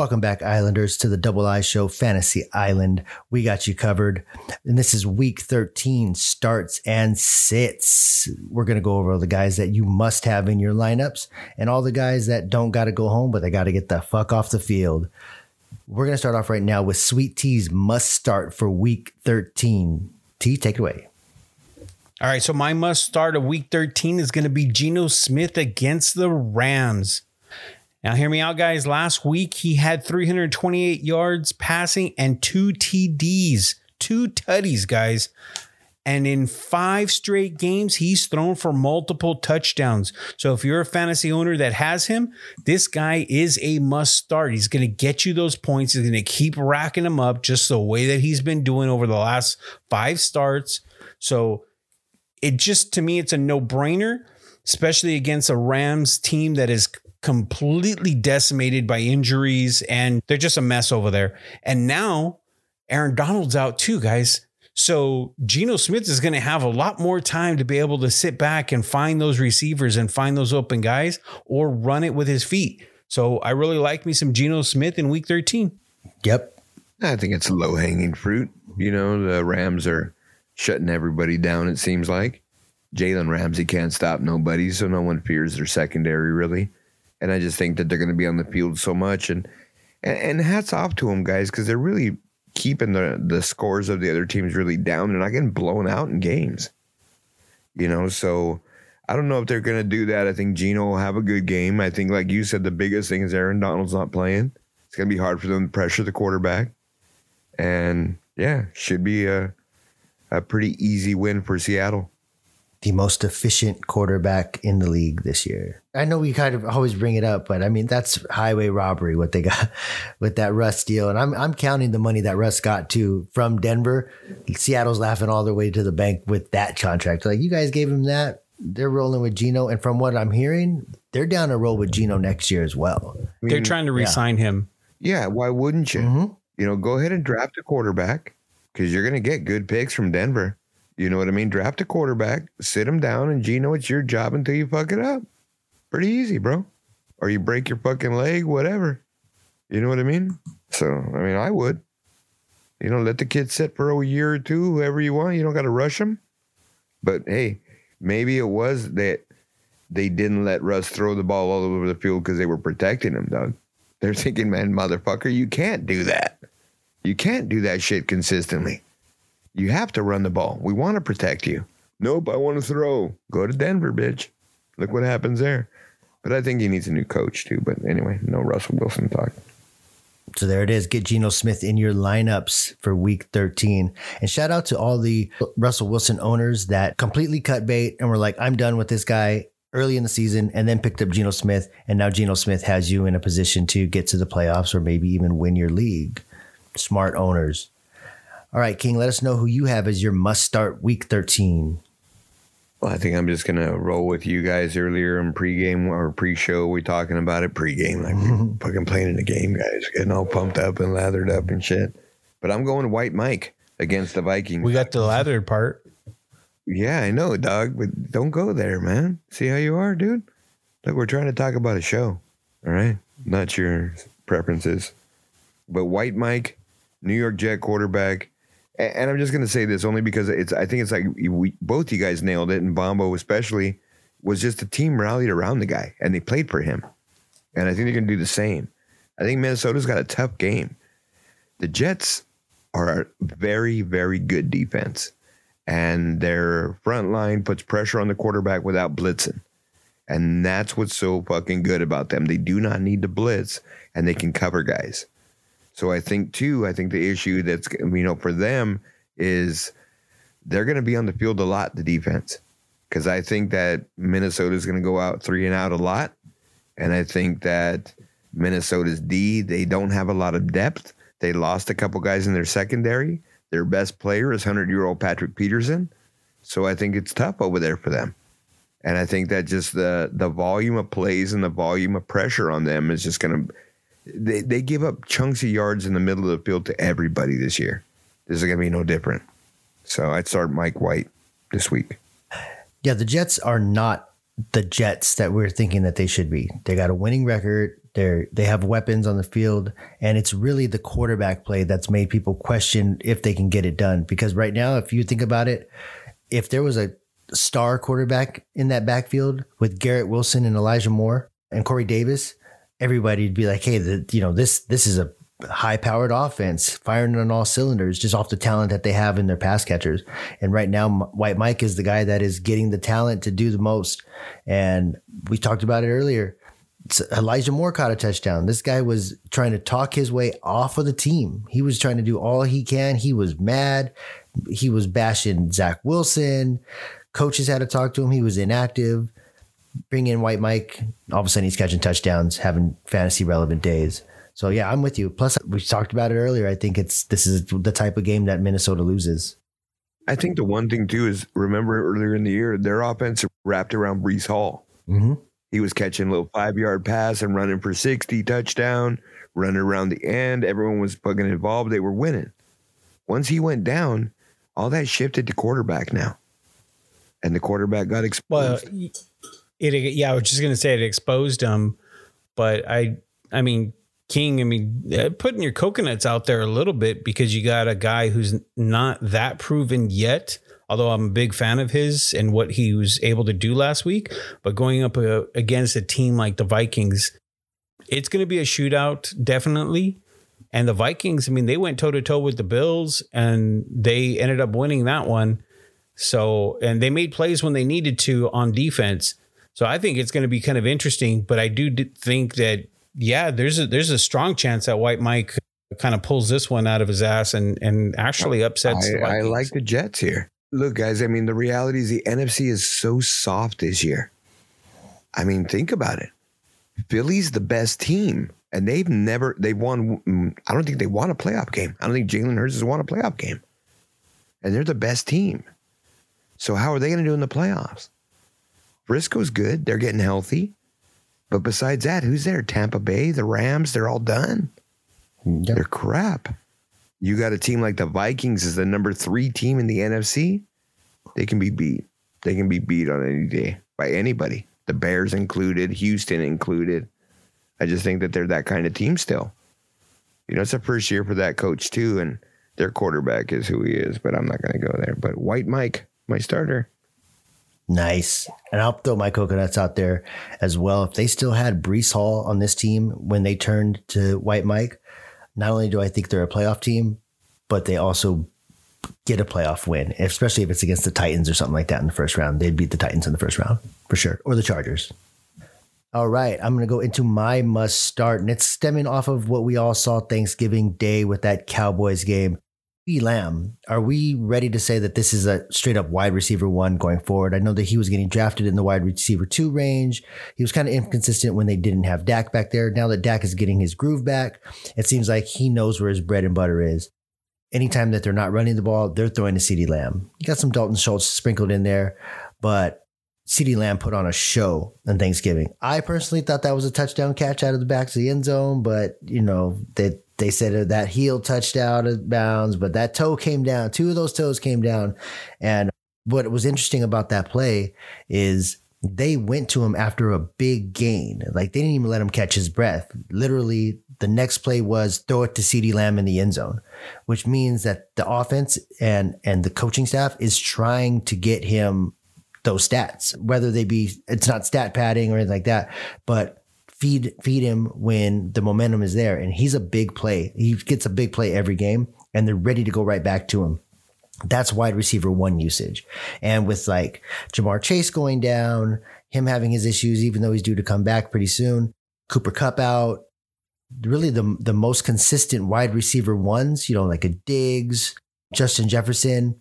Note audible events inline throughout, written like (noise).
Welcome back, Islanders, to the Double I Show Fantasy Island. We got you covered. And this is week 13 starts and sits. We're going to go over all the guys that you must have in your lineups and all the guys that don't got to go home, but they got to get the fuck off the field. We're going to start off right now with Sweet Tea's must start for week 13. T, take it away. All right, so my must start of week 13 is going to be Geno Smith against the Rams. Now, hear me out, guys. Last week, he had 328 yards passing and two TDs, two tutties, guys. And in five straight games, he's thrown for multiple touchdowns. So if you're a fantasy owner that has him, this guy is a must start. He's going to get you those points. He's going to keep racking them up just the way that he's been doing over the last five starts. So it just, to me, it's a no brainer, especially against a Rams team that is completely decimated by injuries and they're just a mess over there. And now Aaron Donald's out too, guys. So Geno Smith is going to have a lot more time to be able to sit back and find those receivers and find those open guys or run it with his feet. So I really like me some Geno Smith in week 13. Yep. I think it's low hanging fruit. You know, the Rams are shutting everybody down, it seems like. Jalen Ramsey can't stop nobody, so no one fears their secondary really and I just think that they're going to be on the field so much. And and, and hats off to them, guys, because they're really keeping the the scores of the other teams really down. They're not getting blown out in games, you know. So I don't know if they're going to do that. I think Geno will have a good game. I think, like you said, the biggest thing is Aaron Donald's not playing. It's going to be hard for them to pressure the quarterback, and yeah, should be a a pretty easy win for Seattle the most efficient quarterback in the league this year. I know we kind of always bring it up, but I mean that's highway robbery what they got (laughs) with that Russ deal, and I'm I'm counting the money that Russ got to from Denver. Seattle's laughing all the way to the bank with that contract. Like you guys gave him that, they're rolling with Geno, and from what I'm hearing, they're down to roll with Geno next year as well. I mean, they're trying to re-sign yeah. him. Yeah, why wouldn't you? Mm-hmm. You know, go ahead and draft a quarterback because you're going to get good picks from Denver. You know what I mean? Draft a quarterback, sit him down, and Geno, it's your job until you fuck it up. Pretty easy, bro. Or you break your fucking leg, whatever. You know what I mean? So, I mean, I would. You know, let the kid sit for a year or two, whoever you want. You don't got to rush him. But hey, maybe it was that they didn't let Russ throw the ball all over the field because they were protecting him, Doug. They're thinking, man, motherfucker, you can't do that. You can't do that shit consistently. You have to run the ball. We want to protect you. Nope, I want to throw. Go to Denver, bitch. Look what happens there. But I think he needs a new coach too. But anyway, no Russell Wilson talk. So there it is. Get Geno Smith in your lineups for week 13. And shout out to all the Russell Wilson owners that completely cut bait and were like, I'm done with this guy early in the season and then picked up Geno Smith. And now Geno Smith has you in a position to get to the playoffs or maybe even win your league. Smart owners. All right, King, let us know who you have as your must start week 13. Well, I think I'm just gonna roll with you guys earlier in pregame or pre-show. We talking about it pregame, like mm-hmm. (laughs) fucking playing in the game, guys, getting all pumped up and lathered up and shit. But I'm going White Mike against the Vikings. We got the lathered part. Yeah, I know, dog, but don't go there, man. See how you are, dude. Look, we're trying to talk about a show. All right, not your preferences, but White Mike, New York Jet quarterback and I'm just going to say this only because it's. I think it's like we both you guys nailed it, and Bombo especially was just a team rallied around the guy, and they played for him. And I think they're going to do the same. I think Minnesota's got a tough game. The Jets are a very, very good defense, and their front line puts pressure on the quarterback without blitzing. And that's what's so fucking good about them. They do not need to blitz, and they can cover guys. So I think too, I think the issue that's you know for them is they're going to be on the field a lot, the defense, because I think that Minnesota is going to go out three and out a lot, and I think that Minnesota's D they don't have a lot of depth. They lost a couple guys in their secondary. Their best player is hundred year old Patrick Peterson, so I think it's tough over there for them. And I think that just the the volume of plays and the volume of pressure on them is just going to they, they give up chunks of yards in the middle of the field to everybody this year. This is going to be no different. So I'd start Mike White this week. Yeah, the Jets are not the Jets that we're thinking that they should be. They got a winning record. They're they have weapons on the field, and it's really the quarterback play that's made people question if they can get it done. Because right now, if you think about it, if there was a star quarterback in that backfield with Garrett Wilson and Elijah Moore and Corey Davis, everybody'd be like, "Hey, the, you know this this is a high powered offense, firing on all cylinders, just off the talent that they have in their pass catchers." And right now, White Mike is the guy that is getting the talent to do the most. And we talked about it earlier. Elijah Moore caught a touchdown. This guy was trying to talk his way off of the team. He was trying to do all he can. He was mad. He was bashing Zach Wilson. Coaches had to talk to him. He was inactive. Bring in White Mike. All of a sudden, he's catching touchdowns, having fantasy relevant days. So yeah, I'm with you. Plus, we talked about it earlier. I think it's this is the type of game that Minnesota loses. I think the one thing too is remember earlier in the year their offense wrapped around Breece Hall. Mm-hmm. He was catching a little five yard pass and running for sixty touchdown, running around the end. Everyone was fucking involved. They were winning. Once he went down, all that shifted to quarterback now, and the quarterback got exposed. Well, it yeah, I was just gonna say it exposed him, but I I mean King, I mean, uh, putting your coconuts out there a little bit because you got a guy who's not that proven yet. Although I'm a big fan of his and what he was able to do last week, but going up uh, against a team like the Vikings, it's going to be a shootout, definitely. And the Vikings, I mean, they went toe to toe with the Bills and they ended up winning that one. So, and they made plays when they needed to on defense. So I think it's going to be kind of interesting. But I do think that yeah, there's a there's a strong chance that White Mike kind of pulls this one out of his ass and and actually upsets. I, I like the Jets here. Look, guys. I mean, the reality is the NFC is so soft this year. I mean, think about it. Philly's the best team, and they've never they've won. Mm, I don't think they won a playoff game. I don't think Jalen Hurts has won a playoff game, and they're the best team. So how are they going to do in the playoffs? Briscoe's good. They're getting healthy. But besides that, who's there? Tampa Bay, the Rams, they're all done. Yep. They're crap. You got a team like the Vikings is the number three team in the NFC. They can be beat. They can be beat on any day by anybody. The Bears included, Houston included. I just think that they're that kind of team still. You know, it's a first year for that coach too, and their quarterback is who he is, but I'm not going to go there. But White Mike, my starter. Nice. And I'll throw my coconuts out there as well. If they still had Breece Hall on this team when they turned to White Mike, not only do I think they're a playoff team, but they also get a playoff win, especially if it's against the Titans or something like that in the first round. They'd beat the Titans in the first round for sure, or the Chargers. All right, I'm going to go into my must start, and it's stemming off of what we all saw Thanksgiving Day with that Cowboys game. Lamb, are we ready to say that this is a straight up wide receiver one going forward? I know that he was getting drafted in the wide receiver two range. He was kind of inconsistent when they didn't have Dak back there. Now that Dak is getting his groove back, it seems like he knows where his bread and butter is. Anytime that they're not running the ball, they're throwing to CeeDee Lamb. You got some Dalton Schultz sprinkled in there, but CeeDee Lamb put on a show on Thanksgiving. I personally thought that was a touchdown catch out of the back of the end zone, but you know, that they said that heel touched out of bounds, but that toe came down. Two of those toes came down. And what was interesting about that play is they went to him after a big gain. Like they didn't even let him catch his breath. Literally, the next play was throw it to CeeDee Lamb in the end zone, which means that the offense and and the coaching staff is trying to get him those stats, whether they be it's not stat padding or anything like that, but feed feed him when the momentum is there. And he's a big play. He gets a big play every game, and they're ready to go right back to him. That's wide receiver one usage. And with like Ja'Marr Chase going down, him having his issues, even though he's due to come back pretty soon, Cooper Kupp out, really the the most consistent wide receiver ones, you know, like a Diggs, Justin Jefferson,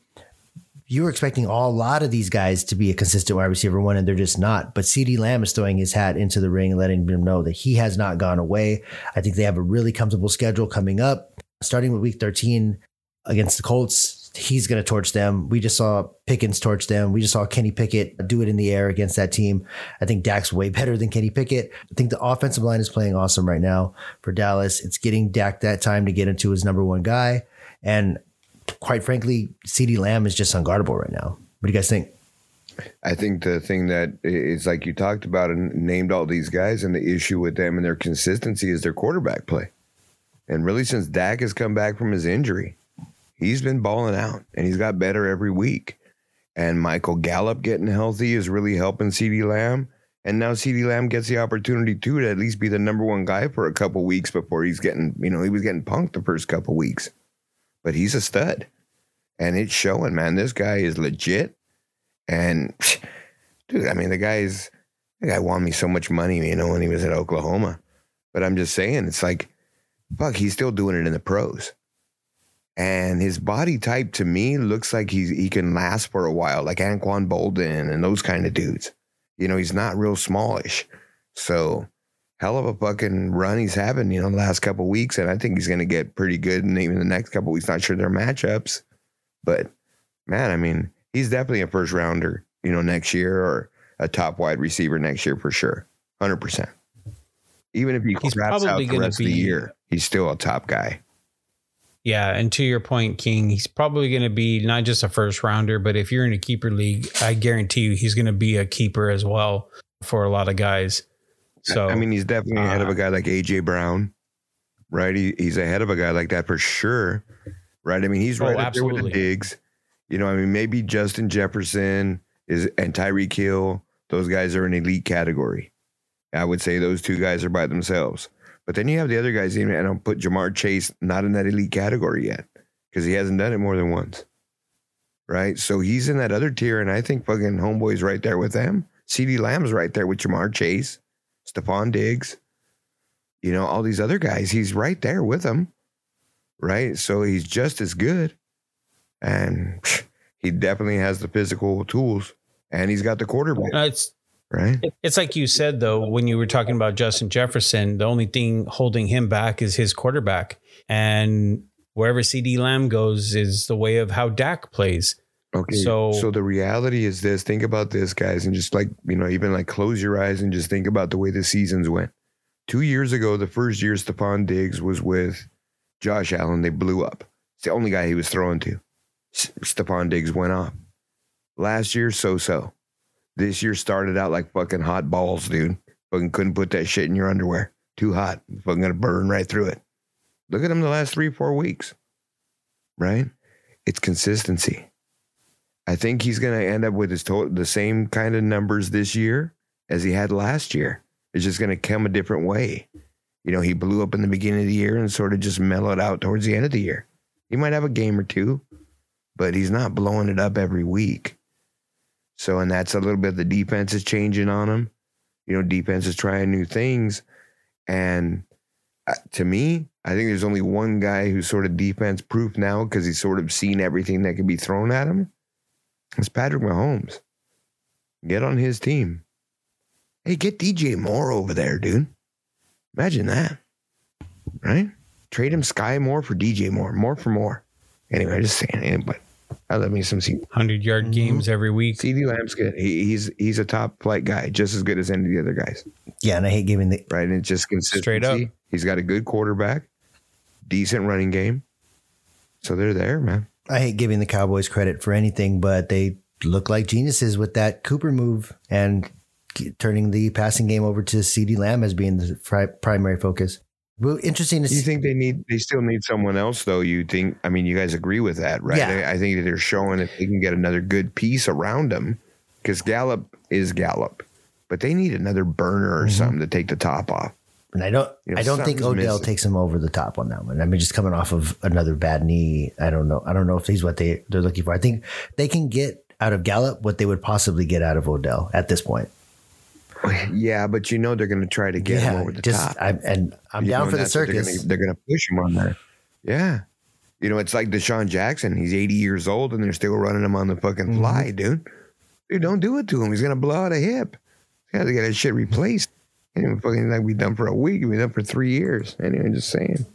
you were expecting a lot of these guys to be a consistent wide receiver one, and they're just not. But CeeDee Lamb is throwing his hat into the ring letting them know that he has not gone away. I think they have a really comfortable schedule coming up, starting with week 13 against the Colts. He's going to torch them. We just saw Pickens torch them. We just saw Kenny Pickett do it in the air against that team. I think Dak's way better than Kenny Pickett. I think the offensive line is playing awesome right now for Dallas. It's getting Dak that time to get into his number one guy. And quite frankly, CeeDee Lamb is just unguardable right now. What do you guys think? I think the thing that is like you talked about and named all these guys, and the issue with them and their consistency is their quarterback play. And really, since Dak has come back from his injury, he's been balling out and he's got better every week. And Michael Gallup getting healthy is really helping CeeDee Lamb. And now CeeDee Lamb gets the opportunity too to at least be the number one guy for a couple weeks before he's getting, you know, he was getting punked the first couple weeks. But he's a stud. And it's showing, man. This guy is legit. And (sighs) dude, I mean, the guy's the guy won me so much money, you know, when he was at Oklahoma. But I'm just saying, it's like, fuck, he's still doing it in the pros. And his body type to me looks like he's he can last for a while, like Anquan Boldin and those kind of dudes. You know, he's not real smallish. So hell of a fucking run he's having, you know, the last couple weeks. And I think he's gonna get pretty good and even the next couple weeks. Not sure their matchups. But man, I mean, he's definitely a first rounder, you know, next year or a top wide receiver next year for sure. Hundred percent. Even if he He's craps out probably the rest of the year, he's still a top guy. Yeah, and to your point, King, he's probably going to be not just a first rounder, but if you're in a keeper league, I guarantee you he's going to be a keeper as well for a lot of guys. So I mean, he's definitely ahead of uh, a guy like AJ Brown, right? He, he's ahead of a guy like that for sure, right? I mean, he's Oh, right up there with the Diggs. You know, I mean, maybe Justin Jefferson is and Tyreek Hill; those guys are an elite category. I would say those two guys are by themselves. But then you have the other guys, even and I'll put Ja'Marr Chase not in that elite category yet because he hasn't done it more than once, right? So he's in that other tier, and I think fucking homeboy's right there with them. CeeDee Lamb's right there with Ja'Marr Chase. Stefon Diggs, you know, all these other guys, he's right there with them, right? So he's just as good. And he definitely has the physical tools and he's got the quarterback, uh, it's right? it's like you said though when you were talking about Justin Jefferson, the only thing holding him back is his quarterback, and wherever CeeDee Lamb goes is the way of how Dak plays. Okay. So- So, the reality is this think about this, guys, and just like, you know, even like close your eyes and just think about the way the seasons went. Two years ago, the first year Stefon Diggs was with Josh Allen, they blew up. It's the only guy he was throwing to. Stefon Diggs went off. Last year, so so. This year started out like fucking hot balls, dude. Fucking couldn't put that shit in your underwear. Too hot. Fucking gonna burn right through it. Look at him the last three, four weeks. Right? It's consistency. I think he's going to end up with his total, the same kind of numbers this year as he had last year. It's just going to come a different way. You know, he blew up in the beginning of the year and sort of just mellowed out towards the end of the year. He might have a game or two, but he's not blowing it up every week. So, and that's a little bit the defense is changing on him. You know, defense is trying new things. And uh, to me, I think there's only one guy who's sort of defense proof now because he's sort of seen everything that can be thrown at him. It's Patrick Mahomes. Get on his team. Hey, get DJ Moore over there, dude. Imagine that. Right? Trade him Skyy Moore for DJ Moore. More for more. Anyway, I just saying. eh, But I love me some C- Hundred yard Mhm. games every week. CeeDee Lamb's good. He, he's he's a top flight guy, just as good as any of the other guys. Yeah, and I hate giving the Right? And it's just consistency. Straight up. He's got a good quarterback, decent running game. So they're there, man. I hate giving the Cowboys credit for anything, but they look like geniuses with that Cooper move and turning the passing game over to CeeDee Lamb as being the pri- primary focus. Well, interesting to You see. think they need? They still need someone else, though. You think? I mean, you guys agree with that, right? Yeah. I, I think that they're showing if they can get another good piece around them, because Gallup is Gallup, but they need another burner or Mhm. something to take the top off. And I don't, You know, I don't think Odell missing. takes him over the top on that one. I mean, just coming off of another bad knee. I don't know. I don't know if he's what they they're looking for. I think they can get out of Gallup what they would possibly get out of Odell at this point. Yeah, but you know they're going to try to get him over the just top. I, and I'm You down for the that's what they're circus. They're going to push him on there. Yeah. You know, it's like DeSean Jackson. He's 80 years old and they're still running him on the fucking Mhm. fly, dude. Dude, don't do it to him. He's going to blow out a hip. He got to get that shit replaced. Anyway, fucking like we done for a week. We done for three years. Anyway, just saying.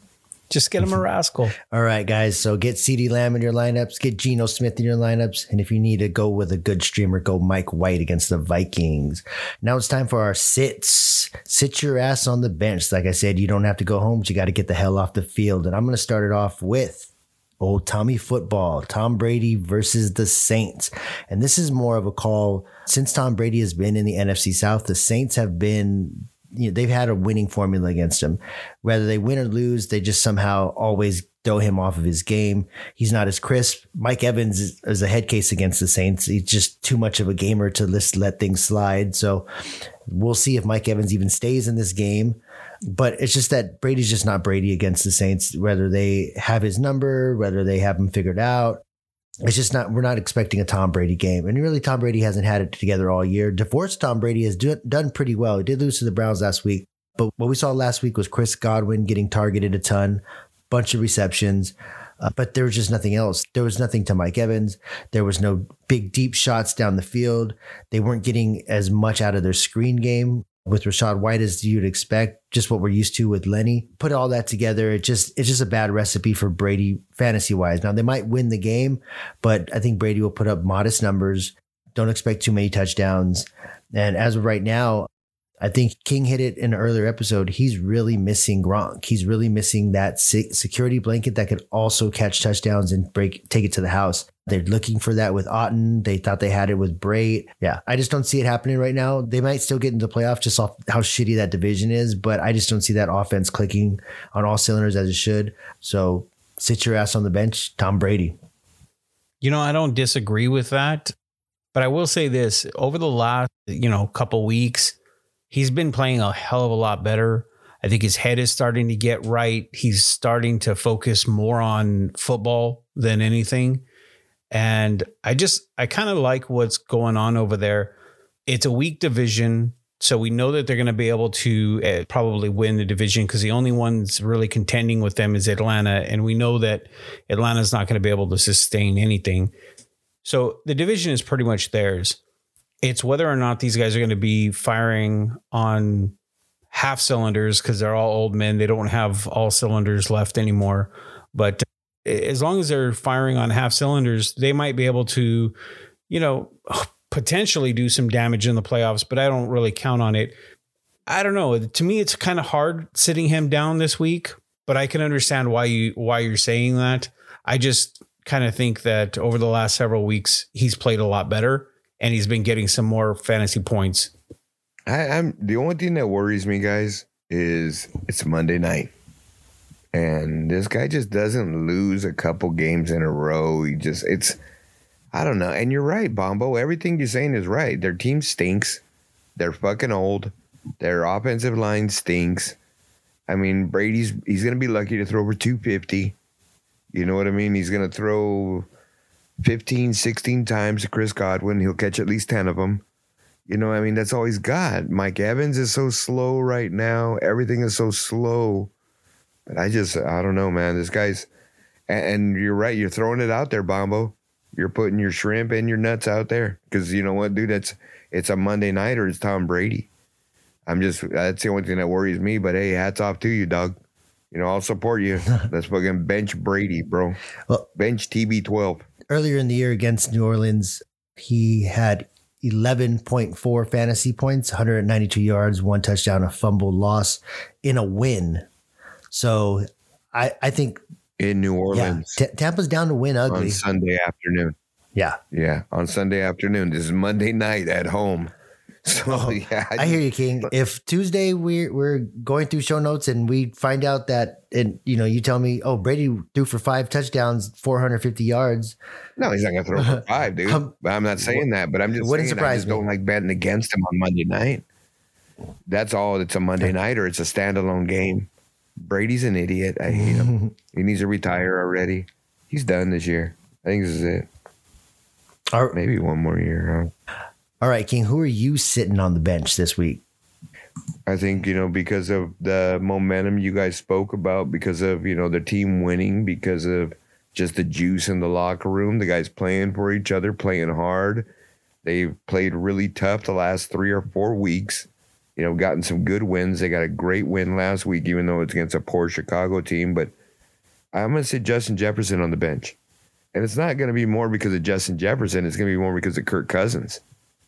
Just get him a rascal. All right, guys. So get CeeDee Lamb in your lineups, get Geno Smith in your lineups, and if you need to go with a good streamer, go Mike White against the Vikings. Now it's time for our sits. Sit your ass on the bench. Like I said, you don't have to go home, but you got to get the hell off the field. And I'm going to start it off with old Tommy football, Tom Brady versus the Saints. And this is more of a call since Tom Brady has been in the NFC South, the Saints have been you know, they've had a winning formula against him. Whether they win or lose, they just somehow always throw him off of his game. He's not as crisp. Mike Evans is, is a head case against the Saints. He's just too much of a gamer to let things slide. So we'll see if Mike Evans even stays in this game. But it's just that Brady's just not Brady against the Saints, whether they have his number, whether they have him figured out. It's just not, we're not expecting a Tom Brady game. And really, Tom Brady hasn't had it together all year. Divorced Tom Brady has do, done pretty well. He did lose to the Browns last week. But what we saw last week was Chris Godwin getting targeted a ton, bunch of receptions. Uh, but there was just nothing else. There was nothing to Mike Evans. There was no big deep shots down the field. They weren't getting as much out of their screen game with Rachaad White as you'd expect, just what we're used to with Lenny. Put all that together, it just it's just a bad recipe for Brady fantasy wise. Now they might win the game, but I think Brady will put up modest numbers. Don't expect too many touchdowns. And as of right now, I think King hit it in an earlier episode. He's really missing Gronk. He's really missing that security blanket that could also catch touchdowns and break take it to the house. They're looking for that with Otton. They thought they had it with Brate. Yeah, I just don't see it happening right now. They might still get into the just off how shitty that division is, but I just don't see that offense clicking on all cylinders as it should. So sit your ass on the bench, Tom Brady. You know, I don't disagree with that, but I will say this: over the last, you know, couple weeks, he's been playing a hell of a lot better. I think his head is starting to get right. He's starting to focus more on football than anything. And I just, I kind of like what's going on over there. It's a weak division. So we know that they're going to be able to uh, probably win the division because the only ones really contending with them is Atlanta. And we know that Atlanta's not going to be able to sustain anything. So the division is pretty much theirs. It's whether or not these guys are going to be firing on half cylinders because they're all old men. They don't have all cylinders left anymore. But eh, as long as they're firing on half cylinders, they might be able to, you know, potentially do some damage in the playoffs, but I don't really count on it. I don't know. To me, it's kind of hard sitting him down this week, but I can understand why you why you're saying that. I just kind of think that over the last several weeks, he's played a lot better and he's been getting some more fantasy points. I, I'm the only thing that worries me, guys, is it's Monday night. And this guy just doesn't lose a couple games in a row. He just, it's, I don't know. And you're right, Bombo. Everything you're saying is right. Their team stinks. They're fucking old. Their offensive line stinks. I mean, Brady's, he's to be lucky to throw over 250. You know what I mean? He's to throw 15, 16 times to Chris Godwin. He'll catch at least 10 of them. You know, I mean, that's all he's got. Mike Evans is so slow right now. Everything is so slow. But I just, I don't know, man. This guy's, and, and you're right. You're throwing it out there, Bombo. You're putting your shrimp and your nuts out there because you know what, dude? That's it's a Monday night or it's Tom Brady. I'm just that's the only thing that worries me. But hey, hats off to you, dog. You know, I'll support you. (laughs) Let's fucking bench Brady, bro. Bench TB12. Earlier in the year against New Orleans, he had 11.4 fantasy points, 192 yards, one touchdown, a fumble loss in a win. So I, I think in New Orleans, yeah, T- Tampa's down to win ugly on Sunday afternoon. Yeah, yeah, on Sunday afternoon. This is Monday night at home. (laughs) So oh, yeah, I, I hear you, King. If Tuesday we're we're going through show notes and we find out that and you know you tell me, oh Brady threw for five touchdowns, four hundred fifty yards. No, he's not gonna throw for five, dude. (laughs) Um, I'm not saying that, but I'm just wouldn't saying surprise I just me. don't like betting against him on Monday night. That's all. It's a Monday (laughs) night or it's a standalone game. Brady's an idiot. I hate him. he needs to retire already. He's done this year. I think this is it. Or maybe one more year. Huh? All right, King. Who are you sitting on the bench this week? I think you know because of the momentum you guys spoke about, because of you know the team winning, because of just the juice in the locker room. The guys playing for each other, playing hard. They've played really tough the last three or four weeks you know, gotten some good wins. They got a great win last week, even though it's against a poor Chicago team. But I'm going to say Justin Jefferson on the bench. And it's not going to be more because of Justin Jefferson. It's going to be more because of Kirk Cousins.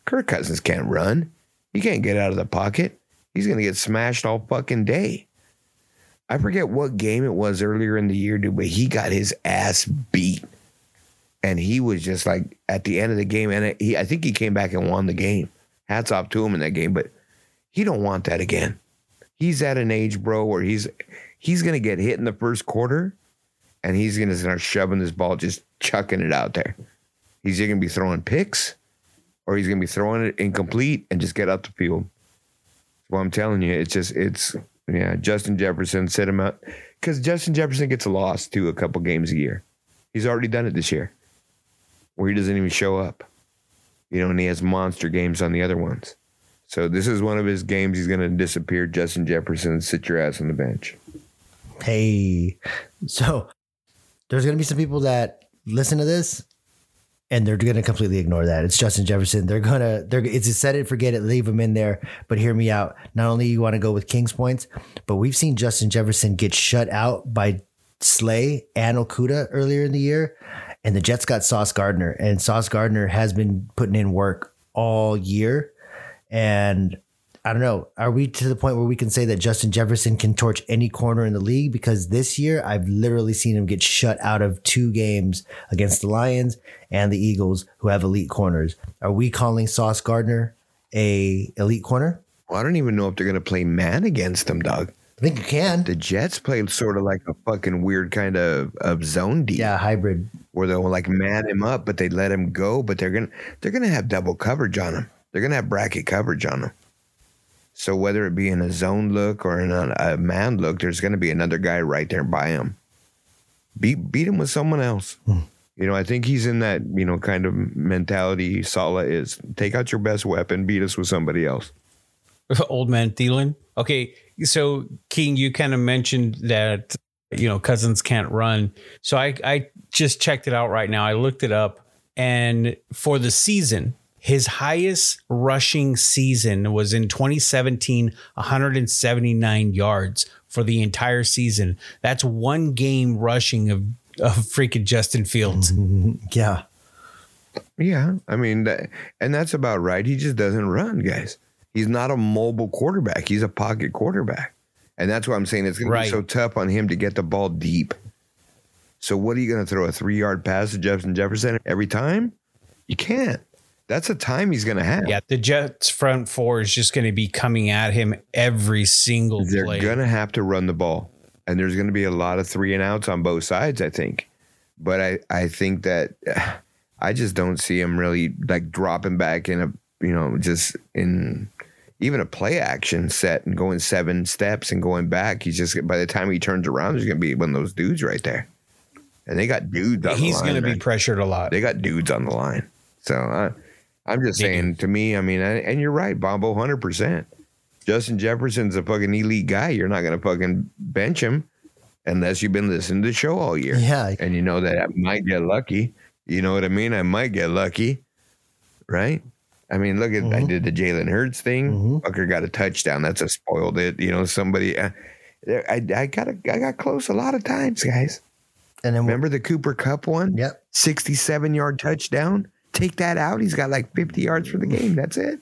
Kirk Cousins can't run. He can't get out of the pocket. He's going to get smashed all fucking day. I forget what game it was earlier in the year, dude, but he got his ass beat. And he was just like at the end of the game, and he, I think he came back and won the game. Hats off to him in that game, but he don't want that again. He's at an age, bro, where he's he's gonna get hit in the first quarter, and he's gonna start shoving this ball, just chucking it out there. He's gonna be throwing picks, or he's gonna be throwing it incomplete and just get out the field. Well, I'm telling you, it's just it's yeah. Justin Jefferson sit him out because Justin Jefferson gets lost to a couple games a year. He's already done it this year, where he doesn't even show up. You know, and he has monster games on the other ones. So this is one of his games. He's going to disappear. Justin Jefferson, sit your ass on the bench. Hey, so there's going to be some people that listen to this and they're going to completely ignore that. It's Justin Jefferson. They're going to, they're, it's a set it, forget it, leave him in there. But hear me out. Not only you want to go with King's points, but we've seen Justin Jefferson get shut out by Slay and Okudah earlier in the year. And the Jets got Sauce Gardner, and Sauce Gardner has been putting in work all year. And I don't know. Are we to the point where we can say that Justin Jefferson can torch any corner in the league? Because this year, I've literally seen him get shut out of two games against the Lions and the Eagles, who have elite corners. Are we calling Sauce Gardner a elite corner? Well, I don't even know if they're going to play man against him, dog. I think you can. The Jets played sort of like a fucking weird kind of, of zone deep. Yeah, hybrid. Where they'll like man him up, but they let him go. But they're gonna they're gonna have double coverage on him. They're gonna have bracket coverage on him. So whether it be in a zone look or in a, a man look, there's gonna be another guy right there by him. Beat beat him with someone else. Hmm. You know, I think he's in that you know kind of mentality. Saleh is take out your best weapon, beat us with somebody else. (laughs) Old man Thielen. Okay, so King, you kind of mentioned that you know Cousins can't run. So I I just checked it out right now. I looked it up, and for the season, his highest rushing season was in 2017, 179 yards for the entire season. That's one game rushing of of freaking Justin Fields. (laughs) Yeah. Yeah, I mean, that, and that's about right. He just doesn't run, guys. He's not a mobile quarterback. He's a pocket quarterback, and that's why I'm saying it's going Right. to be so tough on him to get the ball deep. So, what are you going to throw a three yard pass to Jefferson Jefferson every time? You can't. That's a time he's going to have. Yeah, the Jets front four is just going to be coming at him every single They're play. going to have to run the ball, and there's going to be a lot of three and outs on both sides. I think, but I I think that (sighs) I just don't see him really like dropping back in a you know just in even a play action set and going seven steps and going back. He's just by the time he turns around, there's going to be one of those dudes right there, and they got dudes. On He's going to be pressured a lot. They got dudes on the line. So I, I'm just They saying to me, I mean, and and you're right, Bombo, 100%. Justin Jefferson's a fucking elite guy. You're not going to fucking bench him unless you've been listening to the show all year. Yeah. And you know that I might get lucky. You know what I mean? I might get lucky. Right? I mean, look at I Mhm. did the Jalen Hurts thing. Mhm. Fucker got a touchdown. That's a spoiled it. You know, somebody. Uh, I I got a, I got close a lot of times, guys. And then Remember the Cooper Kupp one? Yep. 67 yard touchdown. Take that out. He's got like 50 yards for the game. That's it.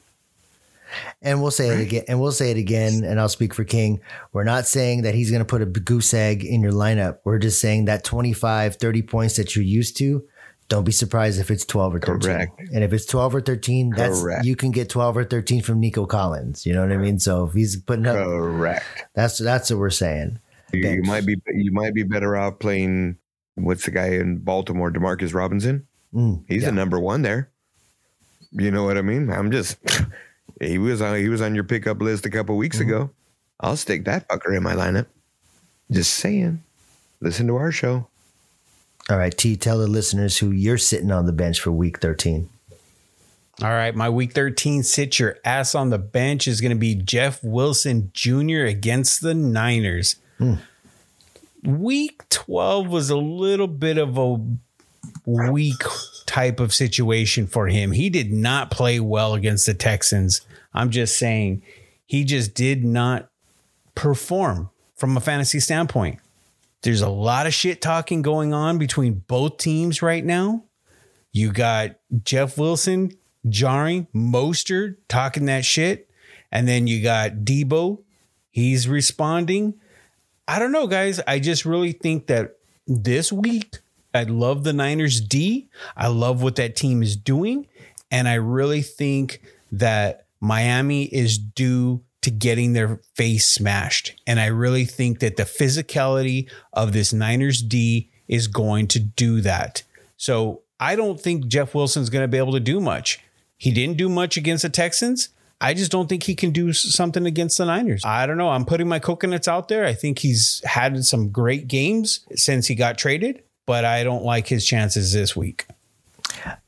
And we'll say it again. And we'll say it again. And I'll speak for King. We're not saying that he's going to put a goose egg in your lineup. We're just saying that 25, 30 points that you're used to, don't be surprised if it's 12 or 13. Correct. And if it's 12 or 13, that's Correct. you can get 12 or 13 from Nico Collins. You know what I mean? So if he's putting up, Correct. that's that's what we're saying. You, you might be you might be better off playing what's the guy in Baltimore, Demarcus Robinson? Mm, He's yeah. the number one there. You know what I mean? I'm just (laughs) he was on he was on your pickup list a couple weeks Mm-hmm. ago. I'll stick that fucker in my lineup. Just saying. Listen to our show. All right, T, tell the listeners who you're sitting on the bench for week 13. All right, my week 13 sit your ass on the bench is going to be Jeff Wilson Jr. against the Niners. Week 12 was a little bit of a weak type of situation for him. He did not play well against the Texans. I'm just saying, he just did not perform from a fantasy standpoint. There's a lot of shit talking going on between both teams right now. You got Jeff Wilson jarring, Mostert talking that shit. And then you got Debo. He's responding. I don't know, guys. I just really think that this week, I love the Niners D. I love what that team is doing. And I really think that Miami is due to getting their face smashed. And I really think that the physicality of this Niners D is going to do that. So I don't think Jeff Wilson's going to be able to do much. He didn't do much against the Texans. I just don't think he can do something against the Niners. I don't know. I'm putting my coconuts out there. I think he's had some great games since he got traded, but I don't like his chances this week.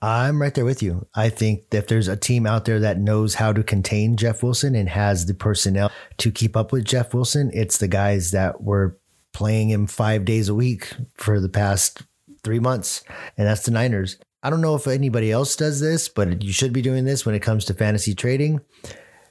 I'm right there with you. I think that if there's a team out there that knows how to contain Jeff Wilson and has the personnel to keep up with Jeff Wilson, it's the guys that were playing him five days a week for the past three months, and that's the Niners. I don't know if anybody else does this, but you should be doing this when it comes to fantasy trading.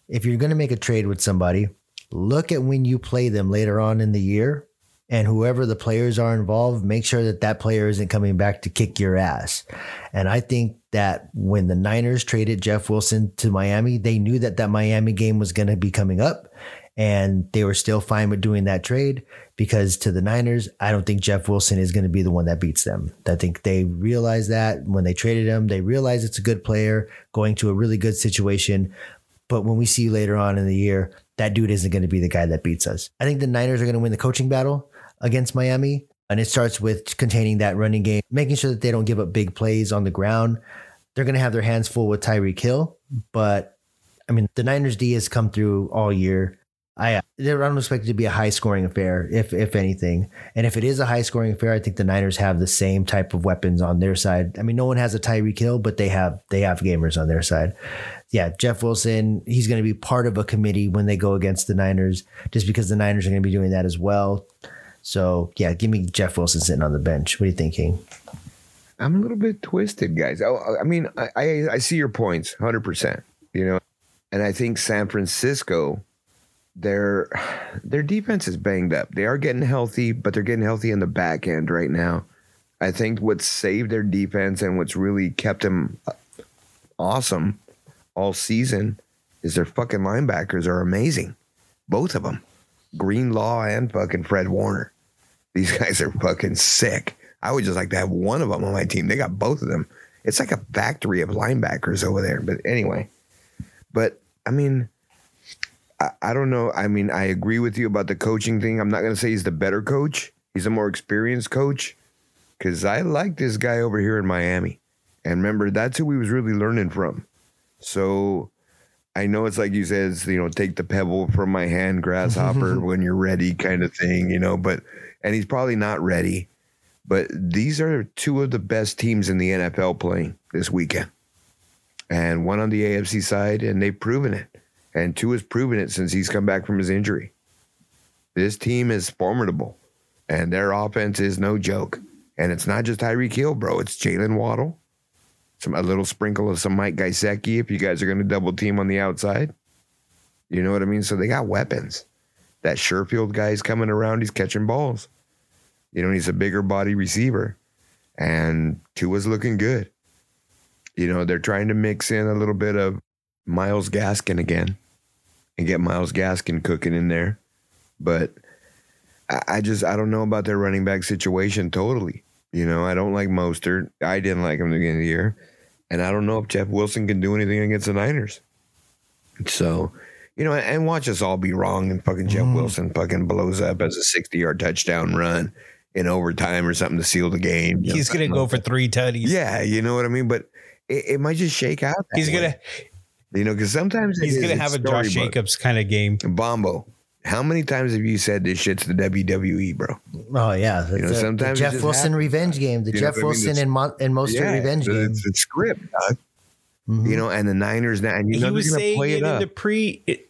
If you're going to make a trade with somebody, look at when you play them later on in the year and whoever the players are involved, make sure that that player isn't coming back to kick your ass. And I think that when the Niners traded Jeff Wilson to Miami, they knew that that Miami game was going to be coming up and they were still fine with doing that trade because to the Niners, I don't think Jeff Wilson is going to be the one that beats them. I think they realize that when they traded him, they realize it's a good player going to a really good situation. But when we see later on in the year, that dude isn't going to be the guy that beats us. I think the Niners are going to win the coaching battle against Miami. And it starts with containing that running game, making sure that they don't give up big plays on the ground. They're going to have their hands full with Tyreek Hill, but I mean, the Niners D has come through all year. I, I don't expect it to be a high scoring affair, if if anything. And if it is a high scoring affair, I think the Niners have the same type of weapons on their side. I mean, no one has a Tyreek Hill, but they have they have gamers on their side. Yeah, Jeff Wilson, he's going to be part of a committee when they go against the Niners, just because the Niners are going to be doing that as well. So yeah, give me Jeff Wilson sitting on the bench. What are you thinking? I'm a little bit twisted, guys. I, I mean, I, I, I see your points, hundred percent. You know, and I think San Francisco their their defense is banged up. They are getting healthy, but they're getting healthy in the back end right now. I think what's saved their defense and what's really kept them uh, awesome all season is their fucking linebackers are amazing. Both of them. Greenlaw and fucking Fred Warner. These (laughs) guys are fucking sick. I would just like to have one of them on my team. They got both of them. It's like a factory of linebackers over there. But anyway, but I mean, I, I don't know. I mean, I agree with you about the coaching thing. I'm not going to say he's the better coach. He's a more experienced coach because I like this guy over here in Miami. And remember, that's who we was really learning from. So I know it's like you said, you know, take the pebble from my hand, (laughs) grasshopper, when you're ready, kind of thing, you know. But and he's probably not ready. But these are two of the best teams in the NFL playing this weekend, and one on the AFC side, and they've proven it. And two has proven it since he's come back from his injury. This team is formidable, and their offense is no joke. And it's not just Tyreek Hill, bro. It's Jaylen Waddle, some a little sprinkle of some Mike Gesicki if you guys are going to double team on the outside. You know what I mean? So they got weapons. That Sherfield guy is coming around. He's catching balls. You know, he's a bigger body receiver, and Tua's looking good. You know, they're trying to mix in a little bit of Myles Gaskin again and get Myles Gaskin cooking in there. But I, I just I don't know about their running back situation totally. You know, I don't like Mostert. I didn't like him at the beginning of the year. And I don't know if Jeff Wilson can do anything against the Niners. So, you know, and watch us all be wrong and fucking Jeff mm. Wilson fucking blows up as a 60 yard touchdown run in overtime or something to seal the game. He's going to go for three tutties. Yeah, you know what I mean? But it, it might just shake out. He's going to you know, because sometimes he's going to have a Josh Jacobs kind of game. Bombo. How many times have you said this shit's the WWE, bro? Oh yeah, you know, sometimes Jeff Wilson happens. revenge game, the you Jeff Wilson and Mo- and Mostert yeah, revenge game. It's a script, mm-hmm. you know, and the Niners now, and you know, he was saying play it, it in the pre. It,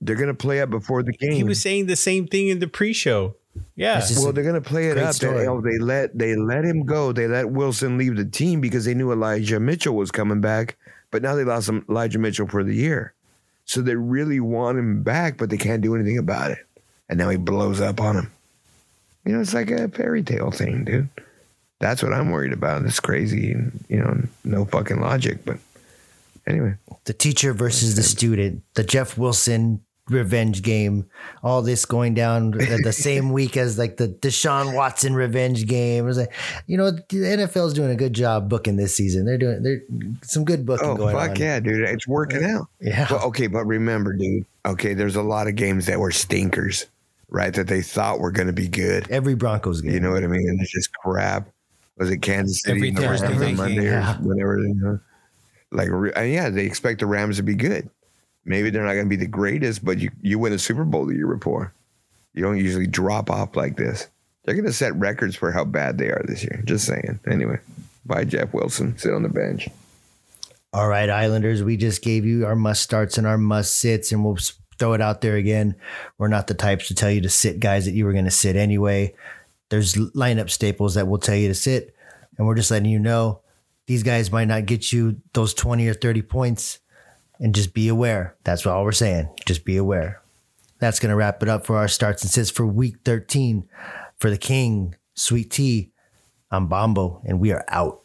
they're going to play it before the game. He was saying the same thing in the pre-show. Yeah. Well, they're going to play it up. They, they let they let him go. They let Wilson leave the team because they knew Elijah Mitchell was coming back but now they lost Elijah Mitchell for the year. So they really want him back, but they can't do anything about it. And now he blows up on him. You know, it's like a fairy tale thing, dude. That's what I'm worried about. It's crazy and, you know, no fucking logic. But anyway. The teacher versus the student. The Jeff Wilson revenge game. All this going down the (laughs) same week as like the Deshaun Watson revenge game. It was like, you know, the NFL is doing a good job booking this season. They're doing they're some good booking Oh going fuck on. yeah, dude! It's working out. Yeah. Well, okay, but remember, dude. Okay, there's a lot of games that were stinkers, right? That they thought were going to be good. Every Broncos game. You know what I mean? And it's just crap. Was it Kansas City Every and the Thursday Monday game, or yeah. You know? Like, and yeah, they expect the Rams to be good. Maybe they're not going to be the greatest, but you you win a Super Bowl the year before. You don't usually drop off like this. They're going to set records for how bad they are this year. Just saying. Anyway, bye, Jeff Wilson. Sit on the bench. All right, Islanders, we just gave you our must starts and our must sits, and we'll throw it out there again. We're not the types to tell you to sit guys that you were going to sit anyway. There's lineup staples that will tell you to sit, and we're just letting you know these guys might not get you those 20 or 30 points, and just be aware. That's all we're saying. Just be aware. That's going to wrap it up for our starts and sits for week 13. For the King, Sweet Tea, I'm Bombo, and we are out.